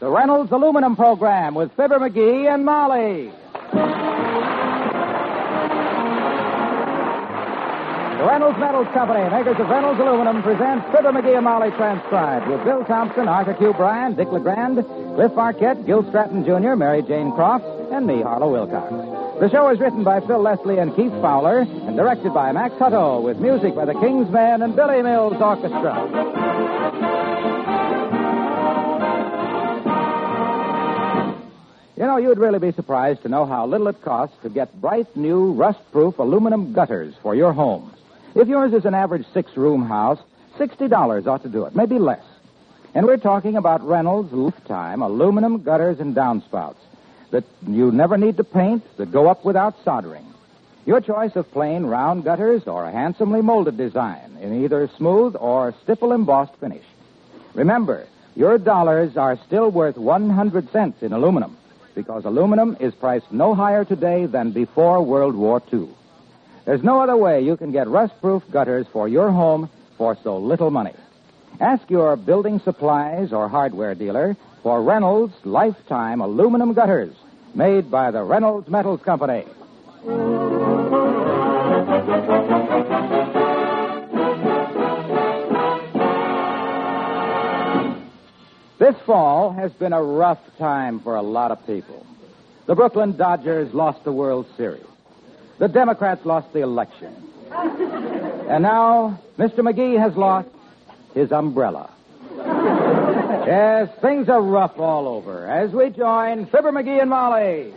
the Reynolds Aluminum Program with Fibber McGee and Molly. The Reynolds Metals Company, makers of Reynolds Aluminum, presents Fibber McGee and Molly transcribed with Bill Thompson, Arthur Q. Bryan, Dick LeGrand, Cliff Marquette, Gil Stratton Jr., Mary Jane Croft, and me, Harlow Wilcox. The show is written by Phil Leslie and Keith Fowler and directed by Max Hutto with music by the King's Men and Billy Mills Orchestra. You know, you'd really be surprised to know how little it costs to get bright, new, rust-proof aluminum gutters for your home. If yours is an average six-room house, $60 ought to do it, maybe less. And we're talking about Reynolds lifetime aluminum gutters and downspouts that you never need to paint, that go up without soldering. Your choice of plain round gutters or a handsomely molded design in either smooth or stipple embossed finish. Remember, your dollars are still worth 100 cents in aluminum because aluminum is priced no higher today than before World War II. There's no other way you can get rust-proof gutters for your home for so little money. Ask your building supplies or hardware dealer for Reynolds Lifetime Aluminum Gutters, made by the Reynolds Metals Company. This fall has been a rough time for a lot of people. The Brooklyn Dodgers lost the World Series. The Democrats lost the election. And now, Mr. McGee has lost his umbrella. yes, things are rough all over as we join Fibber McGee and Molly.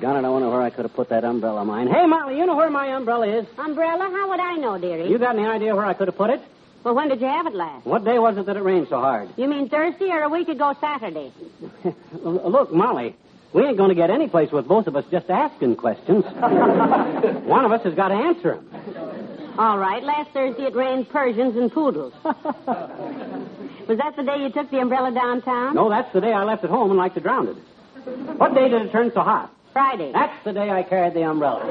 Gun it, I wonder where I could have put that umbrella of mine. Hey, Molly, you know where my umbrella is? Umbrella? How would I know, dearie? You got any idea where I could have put it? Well, when did you have it last? What day was it that it rained so hard? You mean Thursday or a week ago Saturday? Look, Molly, we ain't going to get any place with both of us just asking questions. One of us has got to answer them. All right. Last Thursday it rained Persians and poodles. Was that the day you took the umbrella downtown? No, that's the day I left it home and like to drown it. What day did it turn so hot? Friday. That's the day I carried the umbrella.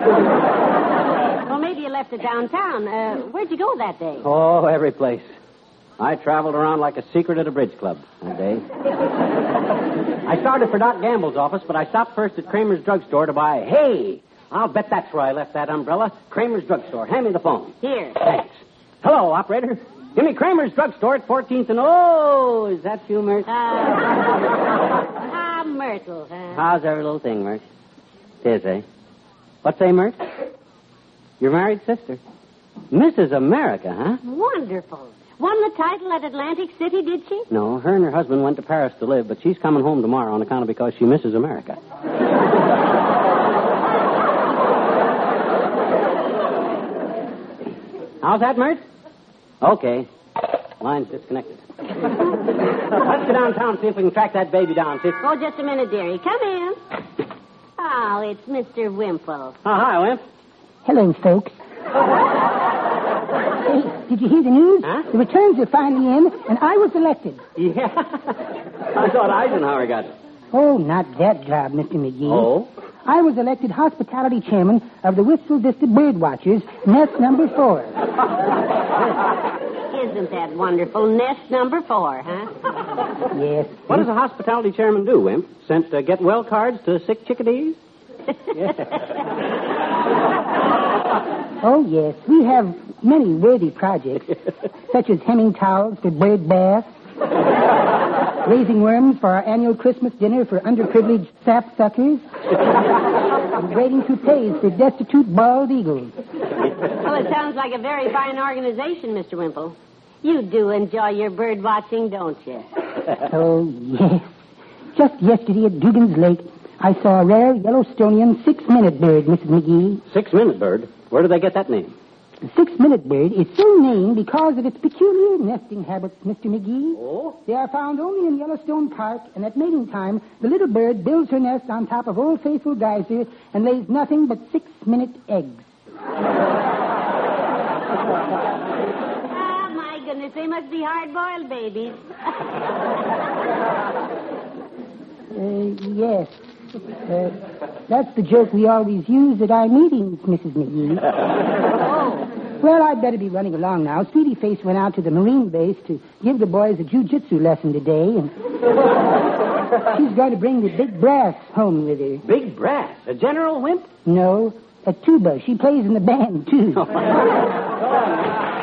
Well, maybe you left it downtown. Uh, where'd you go that day? Oh, every place. I traveled around like a secret at a bridge club that day. I started for Doc Gamble's office, but I stopped first at Kramer's drugstore to buy. Hey, I'll bet that's where I left that umbrella. Kramer's drugstore. Hand me the phone. Here. Thanks. Hello, operator. Give me Kramer's drugstore at 14th and oh, is that you, Mert? Uh, ah, Myrtle. Huh? How's every little thing, Mert? Tis, eh? What say, Mert? Your married sister. Mrs. America, huh? Wonderful. Won the title at Atlantic City, did she? No, her and her husband went to Paris to live, but she's coming home tomorrow on account of because she misses America. How's that, Mert? Okay. Line's disconnected. Let's go downtown see if we can track that baby down. See. Oh, just a minute, dearie. Come in. Oh, it's Mr. Wimple. Oh, hi, Wimp. Hello, folks. hey, did you hear the news? Huh? The returns are finally in, and I was elected. Yeah. I thought Eisenhower got it. Oh, not that job, Mr. McGee. Oh? I was elected hospitality chairman of the Wistful Vista Bird Watchers, nest number four. Isn't that wonderful? Nest number four, huh? Yes. What does a hospitality chairman do, Wimp? Sent uh, get well cards to sick chickadees? Oh, yes. We have many worthy projects, such as hemming towels for bird baths, raising worms for our annual Christmas dinner for underprivileged sapsuckers, and grading toupees for destitute bald eagles. Well, it sounds like a very fine organization, Mr. Wimple. You do enjoy your bird watching, don't you? Oh, yes. Just yesterday at Dugan's Lake, I saw a rare Yellowstonian six-minute bird, Mrs. McGee. Six minute bird. Where did they get that name? The six-minute bird is so named because of its peculiar nesting habits, Mr. McGee. Oh? They are found only in Yellowstone Park, and at mating time, the little bird builds her nest on top of Old Faithful Geyser and lays nothing but six-minute eggs. Goodness, they must be hard-boiled babies. Uh, yes. Uh, that's the joke we always use at our meetings, Mrs. McGee. oh, Well, I'd better be running along now. Sweetie Face went out to the Marine base to give the boys a jujitsu lesson today, and she's going to bring the big brass home with her. Big brass. A general wimp? No, a tuba. She plays in the band, too.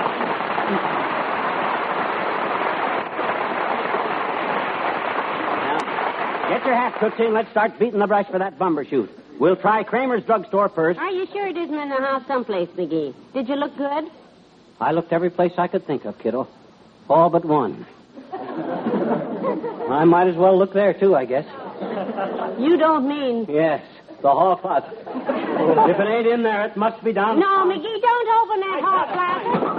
get your hat, Tootsie, and let's start beating the brush for that bumbershoot. We'll try Kramer's drugstore first. Are you sure it isn't in the house someplace, McGee? Did you look good? I looked every place I could think of, kiddo. All but one. I might as well look there, too, I guess. You don't mean. Yes, the hall closet. if it ain't in there, it must be down. No, McGee, don't open that hall closet.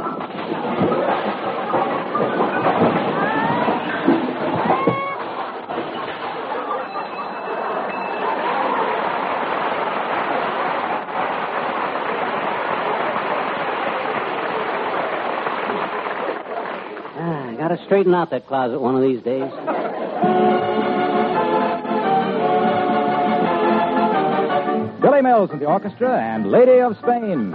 I gotta straighten out that closet one of these days. Billy Mills and the orchestra and Lady of Spain.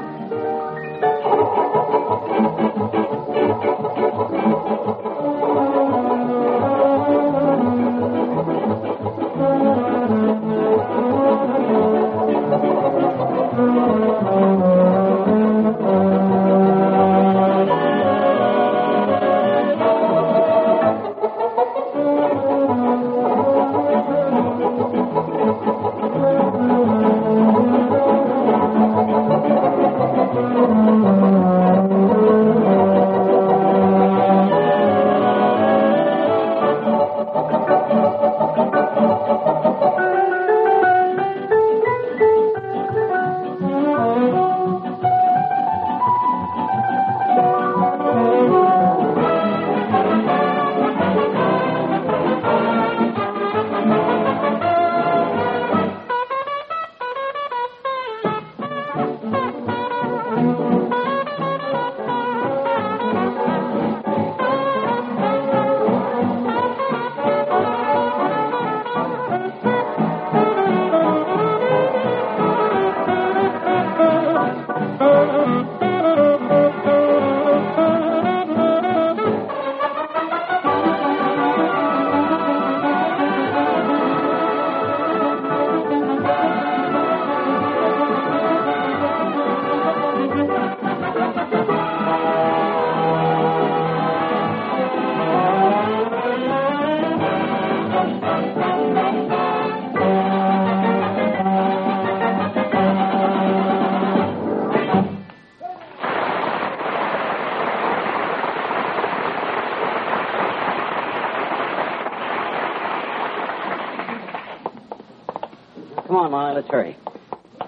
Let's hurry.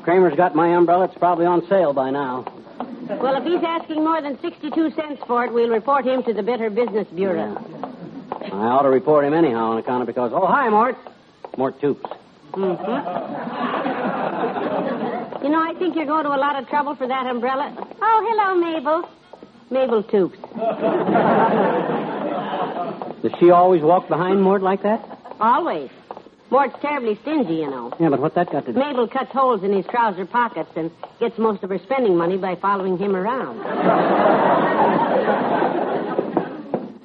Kramer's got my umbrella. It's probably on sale by now. Well, if he's asking more than 62 cents for it, we'll report him to the Better Business Bureau. I ought to report him anyhow on account of because. Oh, hi, Mort. Mort Toops. Mm-hmm. You know, I think you're going to a lot of trouble for that umbrella. Oh, hello, Mabel. Mabel Toops. Does she always walk behind Mort like that? Always. Mort's terribly stingy, you know. Yeah, but what that got to do? Mabel cuts holes in his trouser pockets and gets most of her spending money by following him around.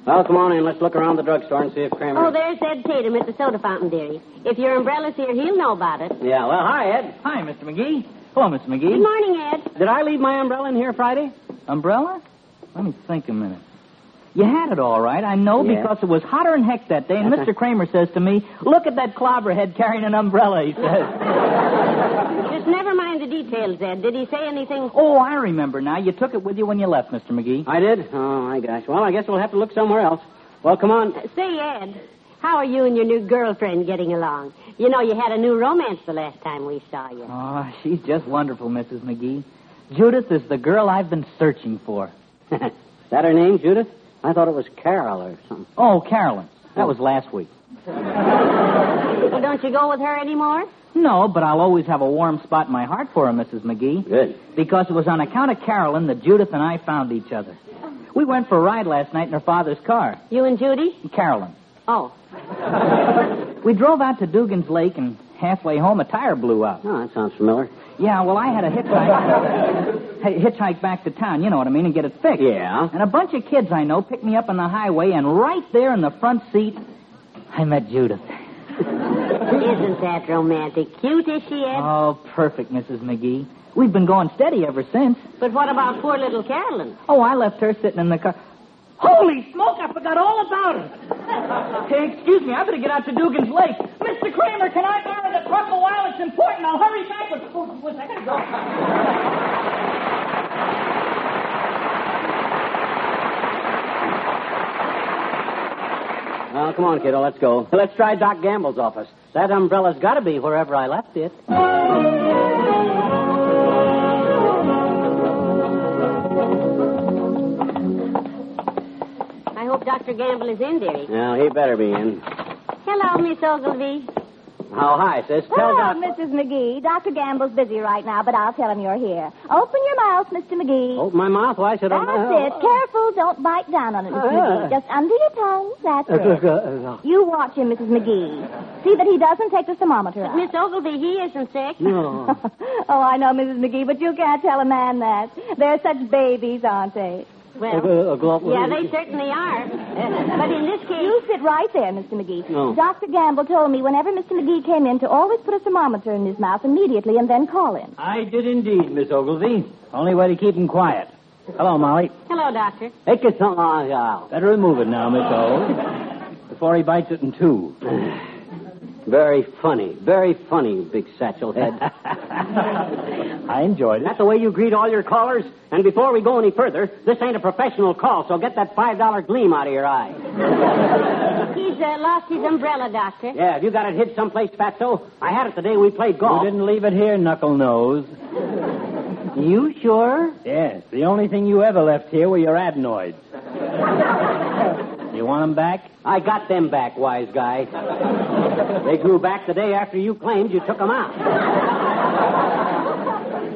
Well, come on in. Let's look around the drugstore and see if Kramer. Oh, there's Ed Tatum at the soda fountain, dearie. If your umbrella's here, he'll know about it. Yeah, well, hi, Ed. Hi, Mr. McGee. Hello, Mr. McGee. Good morning, Ed. Did I leave my umbrella in here Friday? Umbrella? Let me think a minute. You had it all right, I know, Yeah. because it was hotter than heck that day, and Mr. Kramer says to me, Look at that clobberhead carrying an umbrella, he says. Just never mind the details, Ed. Did he say anything? oh, I remember now. You took it with you when you left, Mr. McGee. I did? Oh, my gosh. Well, I guess we'll have to look somewhere else. Well, come on. Uh, Say, Ed, how are you and your new girlfriend getting along? You know, you had a new romance the last time we saw you. Oh, she's just wonderful, Mrs. McGee. Judith is the girl I've been searching for. Is that her name, Judith? I thought it was Carol or something. Oh, Carolyn. That was last week. Well, don't you go with her anymore? No, but I'll always have a warm spot in my heart for her, Mrs. McGee. Good. Because it was on account of Carolyn that Judith and I found each other. We went for a ride last night in her father's car. You and Judy? Carolyn. Oh. We drove out to Dugan's Lake, and halfway home, a tire blew out. Oh, that sounds familiar. Yeah, well, I had a hitchhike. Hey, hitchhike back to town, you know what I mean, and get it fixed. Yeah. And a bunch of kids I know picked me up on the highway, and right there in the front seat, I met Judith. Isn't that romantic? Cute is she, Ed? Oh, perfect, Mrs. McGee. We've been going steady ever since. But what about poor little Carolyn? Oh, I left her sitting in the car. Holy smoke, I forgot all about her. Hey, excuse me, I better get out to Dugan's Lake. Mr. Kramer, can I borrow the truck a while? It's important. I'll hurry back. With... Oh, wait, I gotta go. Well, come on, kiddo, let's go. Let's try Doc Gamble's office. That umbrella's got to be wherever I left it. I hope Dr. Gamble is in, dearie. Well, he better be in. Hello, Miss Ogilvy. Oh, hi, sis. Tell Hello, Doc. Mrs. McGee. Dr. Gamble's busy right now, but I'll tell him you're here. Open your mouth, Mr. McGee. Open my mouth. Why should I? That's it. Careful, don't bite down on it, Mr. Uh-huh. McGee. Just under your tongue. That's uh, it. Uh, uh, you watch him, Mrs. McGee. See that he doesn't take the thermometer out. Miss Ogilvy, he isn't sick. No. oh, I know, Mrs. McGee, but you can't tell a man that. They're such babies, aren't they? Well, Uh, go up- yeah, they certainly are. But in this case, You sit right there, Mr. McGee. No. Dr. Gamble told me whenever Mr. McGee came in to always put a thermometer in his mouth immediately and then call him. I did indeed, Miss Ogilvy. Only way to keep him quiet. Hello, Molly. hello, Doctor. Take it some. Oh, yeah. Better remove it now, Miss O. Before he bites it in two. Very funny. Very funny, big satchel head. I enjoyed it. That's the way you greet all your callers? And before we go any further, this ain't a professional call, so get that $5 gleam out of your eye. He's uh, lost his umbrella, Doctor. Yeah, have you got it hid someplace, Fatso? I had it the day we played golf. You didn't leave it here, Knuckle Nose. You sure? Yes, the only thing you ever left here were your adenoids. you want them back? I got them back, wise guy. they grew back the day after you claimed you took them out.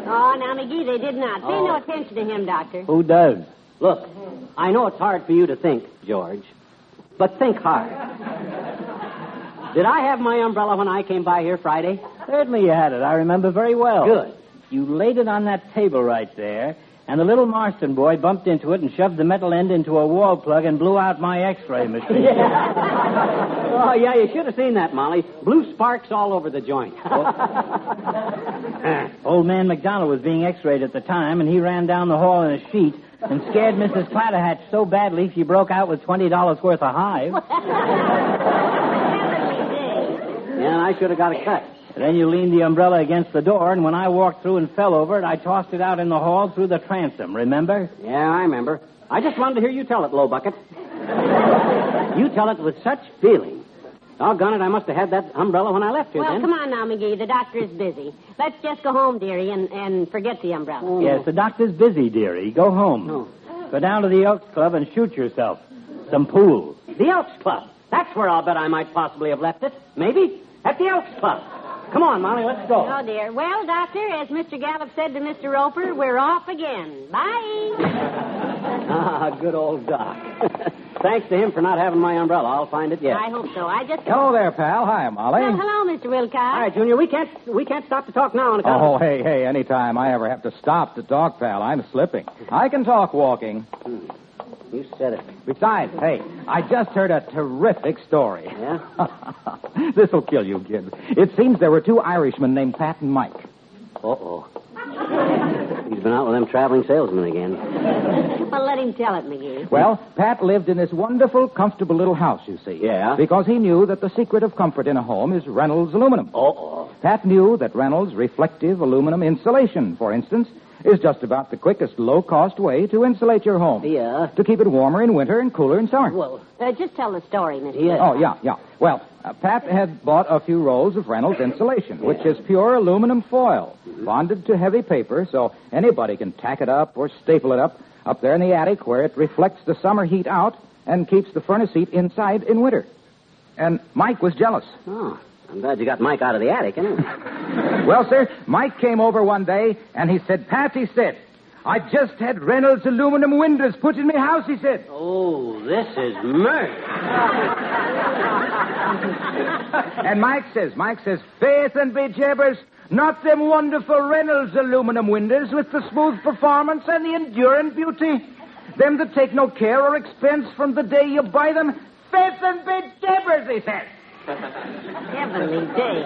Oh, now, McGee, they did not. Pay no oh. attention to him, Doctor. Who does? Look, I know it's hard for you to think, George, but think hard. Did I have my umbrella when I came by here Friday? Certainly you had it. I remember very well. Good. You laid it on that table right there, and the little Marston boy bumped into it and shoved the metal end into a wall plug and blew out my x-ray machine. Oh, yeah, you should have seen that, Molly. Blue sparks all over the joint. Old man McDonald was being x-rayed at the time, and he ran down the hall in a sheet and scared Mrs. Clatterhatch so badly she broke out with $20 worth of hive. yeah, and I should have got a cut. Then you leaned the umbrella against the door, and when I walked through and fell over it, I tossed it out in the hall through the transom, remember? Yeah, I remember. I just wanted to hear you tell it, Low Bucket. you tell it with such feeling. Doggone it, I must have had that umbrella when I left here Well, then. come on now, McGee. The doctor is busy. Let's just go home, dearie, and, and forget the umbrella. Oh. Yes, the doctor's busy, dearie. Go home. No. Go down to the Elks Club and shoot yourself. Some pool. The Elks Club. That's where I'll bet I might possibly have left it. Maybe at the Elks Club. Come on, Molly, let's go. Oh, dear. Well, Doctor, as Mr. Gallup said to Mr. Roper, we're off again. Bye. Ah, good old Doc. Thanks to him for not having my umbrella. I'll find it yet. I hope so. I just. Hello there, pal. Hi, Molly. Well, hello, Mr. Wilcox. All right, Junior, we can't we can't stop to talk now on account Oh, hey, hey, anytime I ever have to stop to talk, pal, I'm slipping. I can talk walking. You said it. Besides, hey, I just heard a terrific story. Yeah? This'll kill you, kids. It seems there were two Irishmen named Pat and Mike. Uh-oh. He's been out with them traveling salesmen again. Well, let him tell it, McGee. Well, Pat lived in this wonderful, comfortable little house, you see. Yeah? Because he knew that the secret of comfort in a home is Reynolds aluminum. Uh-oh. Pat knew that Reynolds reflective aluminum insulation, for instance, is just about the quickest low-cost way to insulate your home. Yeah. To keep it warmer in winter and cooler in summer. Well, Uh, just tell the story, Mr. Yeah. Oh, yeah, yeah. Well, uh, Pat had bought a few rolls of Reynolds insulation, which is pure aluminum foil, bonded to heavy paper so anybody can tack it up or staple it up up there in the attic where it reflects the summer heat out and keeps the furnace heat inside in winter. And Mike was jealous. oh, I'm glad you got Mike out of the attic, anyway. Well, sir, Mike came over one day and he said, Pat, he said, I just had Reynolds aluminum windows put in my house, he said. oh, this is murder. And Mike says, Mike says, faith and be jabbers, Not them wonderful Reynolds aluminum windows with the smooth performance and the enduring beauty. Them that take no care or expense from the day you buy them. Faith and be jabbers, he says. Heavenly day.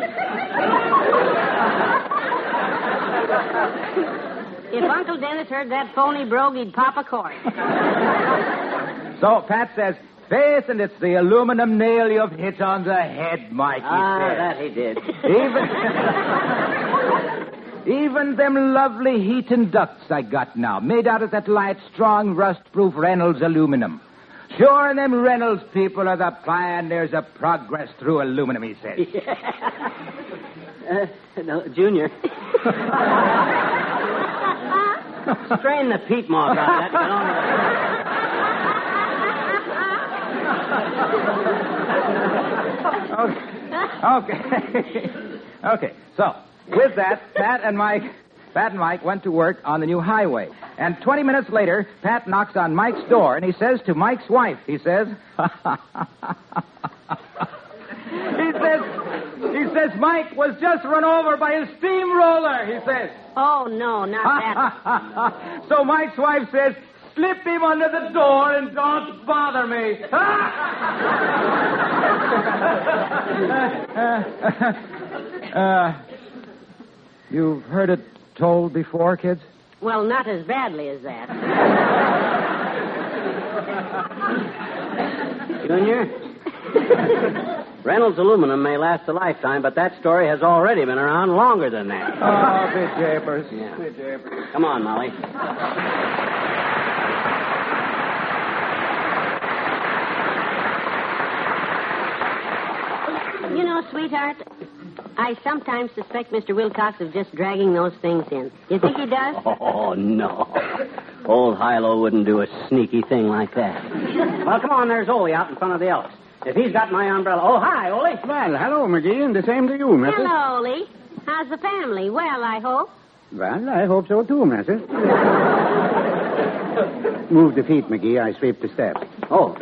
if Uncle Dennis heard that phony brogue, he'd pop a cork. So Pat says, Faith, and it's the aluminum nail you've hit on the head, Mike, Ah, that he did. Even, even them lovely heat and ducts I got now, made out of that light, strong, rust-proof Reynolds aluminum. Sure, them Reynolds people are the pioneers of progress through aluminum, he says. Uh, no, Junior. Strain the peat moss out of that. Okay. Okay. okay. So, with that, Pat and Mike, Pat and Mike went to work on the new highway. And 20 minutes later, Pat knocks on Mike's door and he says to Mike's wife, he says, he says, he says, Mike was just run over by a steamroller, he says. Oh, no, not that. so Mike's wife says, slip him under the door and don't bother me. uh, you've heard it told before, kids? Well, not as badly as that. Junior. Reynolds aluminum may last a lifetime, but that story has already been around longer than that. Oh, bit japers. Yeah. Bit japers. Come on, Molly. You know, sweetheart, I sometimes suspect Mr. Wilcox of just dragging those things in. You think he does? Oh, no. Old Hilo wouldn't do a sneaky thing like that. Well, come on, there's Ole out in front of the Elks. If he's got my umbrella. Oh, hi, Ole. Well, hello, McGee, and the same to you, Mrs. Hello, Ole. How's the family? Well, I hope. Well, I hope so too, Mrs. Move the feet, McGee. I sweep the steps. Oh.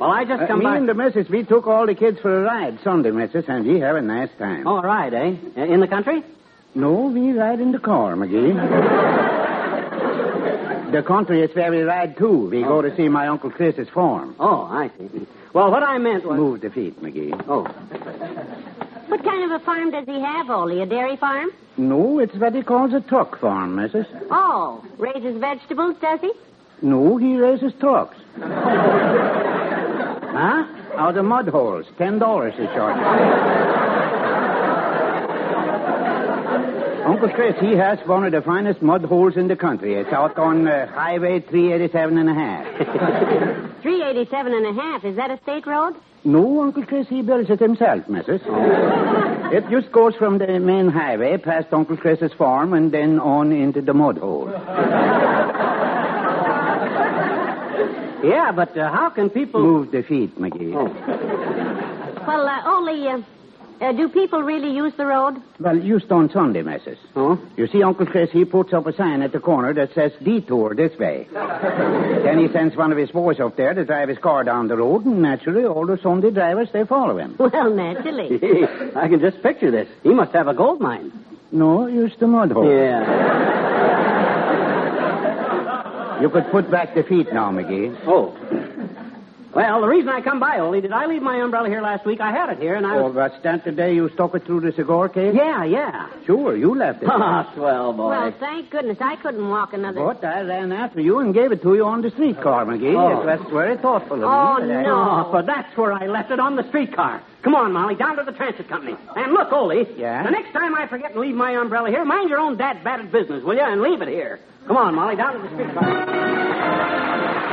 Well, I just Uh, come me by. and the missus, we took all the kids for a ride Sunday, Mrs., and we have a nice time. All right, eh? In the country? No, we ride in the car, McGee. the country is where we ride too. We go to see my Uncle Chris's farm. Oh, I see. Well, what I meant was. Move the feet, McGee. Oh. What kind of a farm does he have, Ole? A dairy farm? No, it's what he calls a truck farm, Mrs. Oh, raises vegetables, does he? No, he raises trucks. huh? Out of mud holes. Ten dollars a charge Uncle Chris, he has one of the finest mud holes in the country. It's out on uh, Highway 387 and a half. 387 and a half. Is that a state road? no, Uncle Chris, he builds it himself, Mrs. It just goes from the main highway past Uncle Chris's farm and then on into the mud hole. Yeah, but uh, how can people. Move the feet, McGee. Oh. Well, uh, Ole, uh, uh, do people really use the road? Well, just on Sunday, Mrs. Oh? You see, Uncle Chris, he puts up a sign at the corner that says detour this way. then he sends one of his boys up there to drive his car down the road, and naturally, all the Sunday drivers, they follow him. Well, naturally. I can just picture this. He must have a gold mine. No, just a mud hole. Yeah. You could put back the feet now, McGee. Oh. Well, the reason I come by, Ole, did I leave my umbrella here last week? I had it here, and I Oh, was. that's that the day you stuck it through the cigar case? Yeah, yeah. Sure, you left it. Ah, swell, boy. Well, thank goodness I couldn't walk another. But I ran after you and gave it to you on the streetcar, McGee. Oh. That's very thoughtful of you. Oh, me. but no. Oh, so that's where I left it on the streetcar. Come on, Molly, down to the transit company. And look, Ole. Yeah? The next time I forget and leave my umbrella here, mind your own dad batted business, will you? And leave it here. Come on, Molly, down to the streetcar.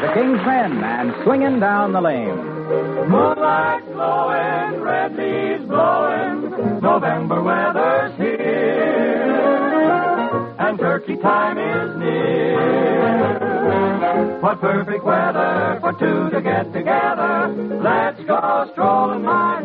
The King's Men and swinging down the lane. Moonlight glowing, red leaves blowing, November weather's here, and turkey time is near. What perfect weather for two to get together. Let's go strolling, my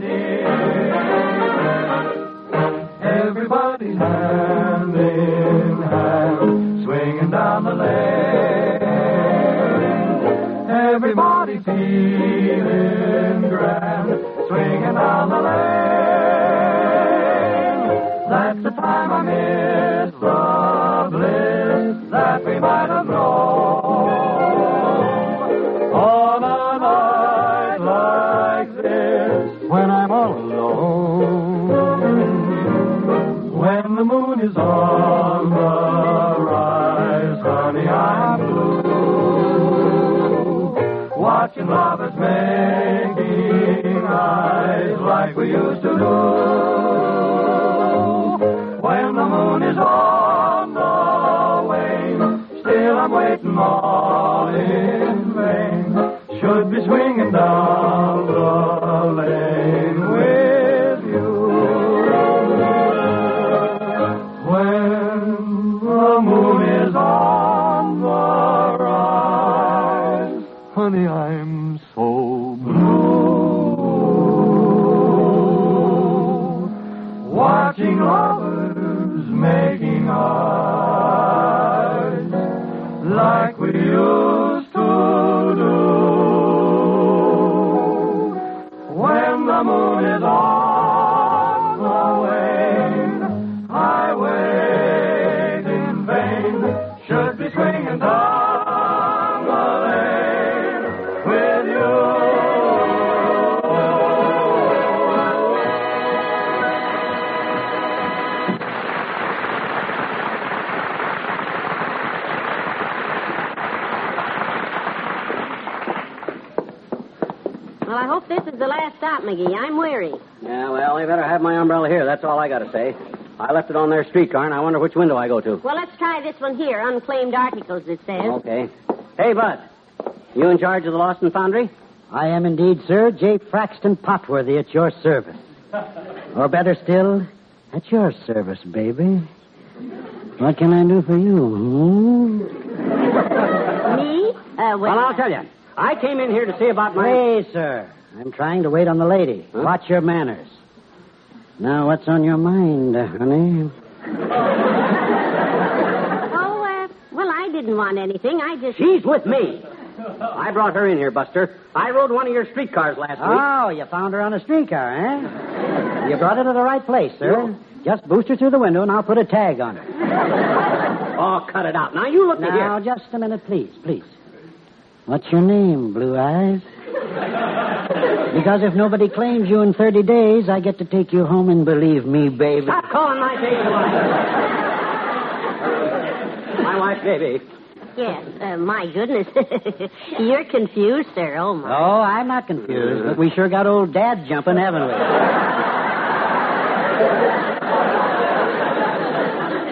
Watching lovers making eyes like we used to That's all I got to say. I left it on their streetcar, and I wonder which window I go to. Well, let's try this one here. Unclaimed articles, it says. Okay. Hey, Bud. You in charge of the Lost and Foundry? I am indeed, sir. J. Fraxton Potworthy at your service. Or better still, at your service, baby. What can I do for you? Hmm? Me? Uh, well, Well, I'll tell you. I came in here to see about my. Hey, sir. I'm trying to wait on the lady. Huh? Watch your manners. Now, what's on your mind, uh, honey? Oh, uh, well, I didn't want anything. I just. She's with me. I brought her in here, Buster. I rode one of your streetcars last week. Oh, you found her on a streetcar, eh? You brought her to the right place, sir. Just boost her through the window, and I'll put a tag on her. Oh, cut it out. Now, you look Now, here. Now, just a minute, please, please. What's your name, Blue Eyes? Because if nobody claims you in 30 days, I get to take you home, and believe me, baby. Stop calling my baby wife. my wife, baby. Yes, uh, my goodness. You're confused, sir. Oh, my. Oh, I'm not confused, but we sure got old Dad jumping, haven't we?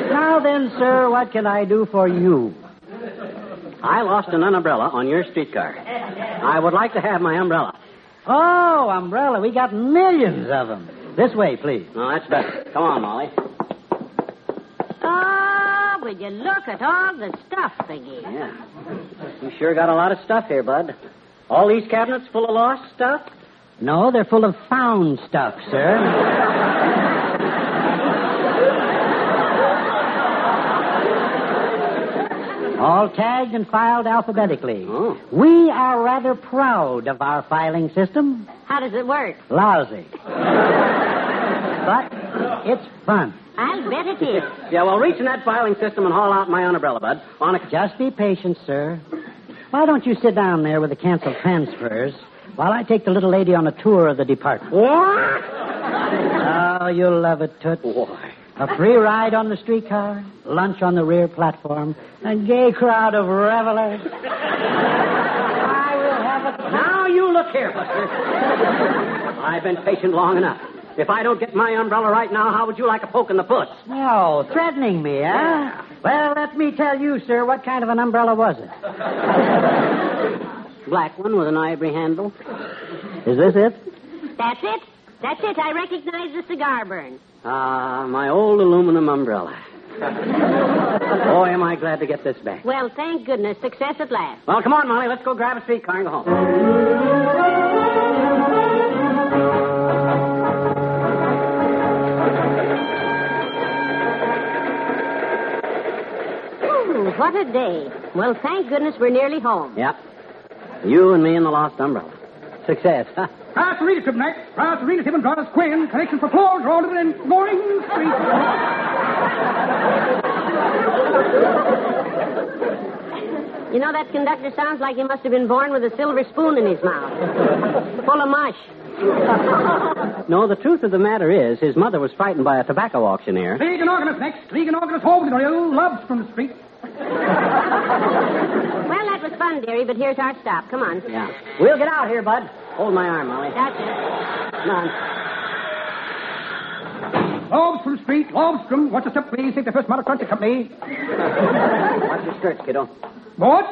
now then, sir, what can I do for you? I lost an umbrella on your streetcar. I would like to have my umbrella. Oh, umbrella. We got millions of them. This way, please. No, that's better. Come on, Molly. Oh, will you look at all the stuff, McGee? Yeah. You sure got a lot of stuff here, Bud. All these cabinets full of lost stuff? No, they're full of found stuff, sir. All tagged and filed alphabetically. Oh. We are rather proud of our filing system. How does it work? Lousy. but it's fun. I'll bet it is. Yeah, well, reach in that filing system and haul out my umbrella, Bud. On a... Just be patient, sir. Why don't you sit down there with the canceled transfers while I take the little lady on a tour of the department? What? Oh, you'll love it, Toots. A free ride on the streetcar, lunch on the rear platform, a gay crowd of revelers. I will have a Now you look here, Buster. I've been patient long enough. If I don't get my umbrella right now, how would you like a poke in the puss? Oh, threatening me, eh? Well, let me tell you, sir, what kind of an umbrella was it? Black one with an ivory handle. Is this it? That's it. That's it. I recognize the cigar burn. Ah, my old aluminum umbrella. Boy, am I glad to get this back. Well, thank goodness. Success at last. Well, come on, Molly. Let's go grab a streetcar and go home. What a day. Well, thank goodness we're nearly home. Yep. You and me and the lost umbrella. Success, huh? Price for readership next. Price for readership and Brothers Quinn. Connection for floors ordered in Mooring Street. You know, that conductor sounds like he must have been born with a silver spoon in his mouth. Full of mush. No, the truth of the matter is, his mother was frightened by a tobacco auctioneer. Vegan organist next. Vegan organist Hogan, you loves from the street. Well, that was fun, dearie, but here's our stop. Come on. Yeah. We'll get out here, Bud. Hold my arm, Molly. That's it. Come on. Lobstrom Street, Lobstrom. What's the step, please? Take the first model country company. Watch your skirts, kiddo. What?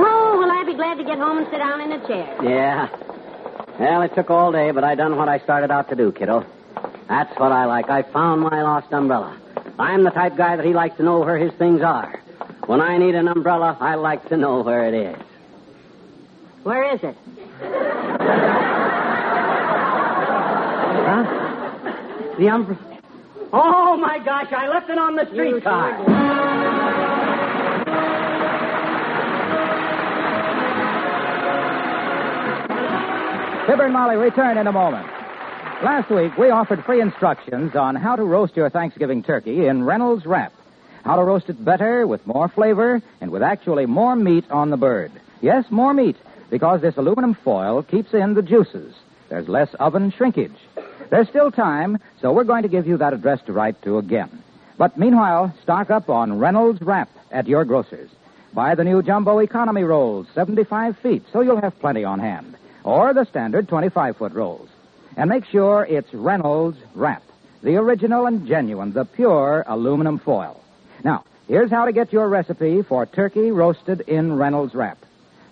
Oh, well, I'd be glad to get home and sit down in a chair. Yeah. Well, it took all day, but I done what I started out to do, kiddo. That's what I like. I found my lost umbrella. I'm the type guy that he likes to know where his things are. When I need an umbrella, I like to know where it is. Where is it? Huh? The umbrella. Oh, my gosh, I left it on the streetcar. Fibber and Molly return in a moment. Last week, we offered free instructions on how to roast your Thanksgiving turkey in Reynolds Wrap. How to roast it better, with more flavor, and with actually more meat on the bird. Yes, more meat, because this aluminum foil keeps in the juices. There's less oven shrinkage. There's still time, so we're going to give you that address to write to again. But meanwhile, stock up on Reynolds Wrap at your grocer's. Buy the new Jumbo Economy rolls, 75 feet, so you'll have plenty on hand. Or the standard 25 foot rolls. And make sure it's Reynolds Wrap, the original and genuine, the pure aluminum foil. Now, here's how to get your recipe for turkey roasted in Reynolds Wrap.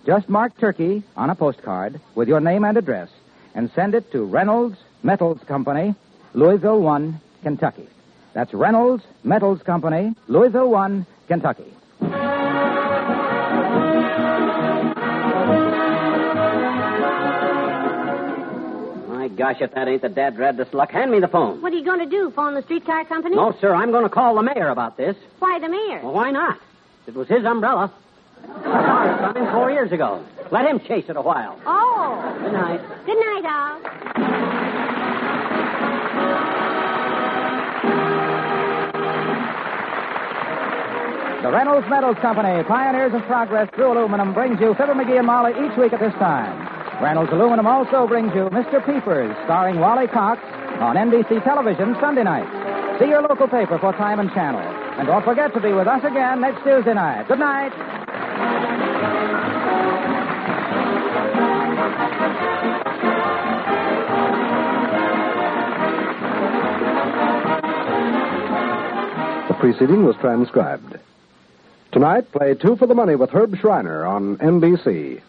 Just mark turkey on a postcard with your name and address and send it to Reynolds Metals Company, Louisville 1, Kentucky. That's Reynolds Metals Company, Louisville 1, Kentucky. Gosh, if that ain't the dad dreadest luck, hand me the phone. What are you going to do? Phone the streetcar company? No, sir, I'm going to call the mayor about this. Why the mayor? Well, why not? It was his umbrella. Ours coming four years ago. Let him chase it a while. Oh. Good night. Good night, Al. The Reynolds Metals Company, pioneers of progress through aluminum, brings you Fibber McGee and Molly each week at this time. Reynolds Aluminum also brings you Mr. Peepers, starring Wally Cox, on NBC television Sunday night. See your local paper for time and channel. And don't forget to be with us again next Tuesday night. Good night. The preceding was transcribed. Tonight, play Two for the Money with Herb Shriner on NBC.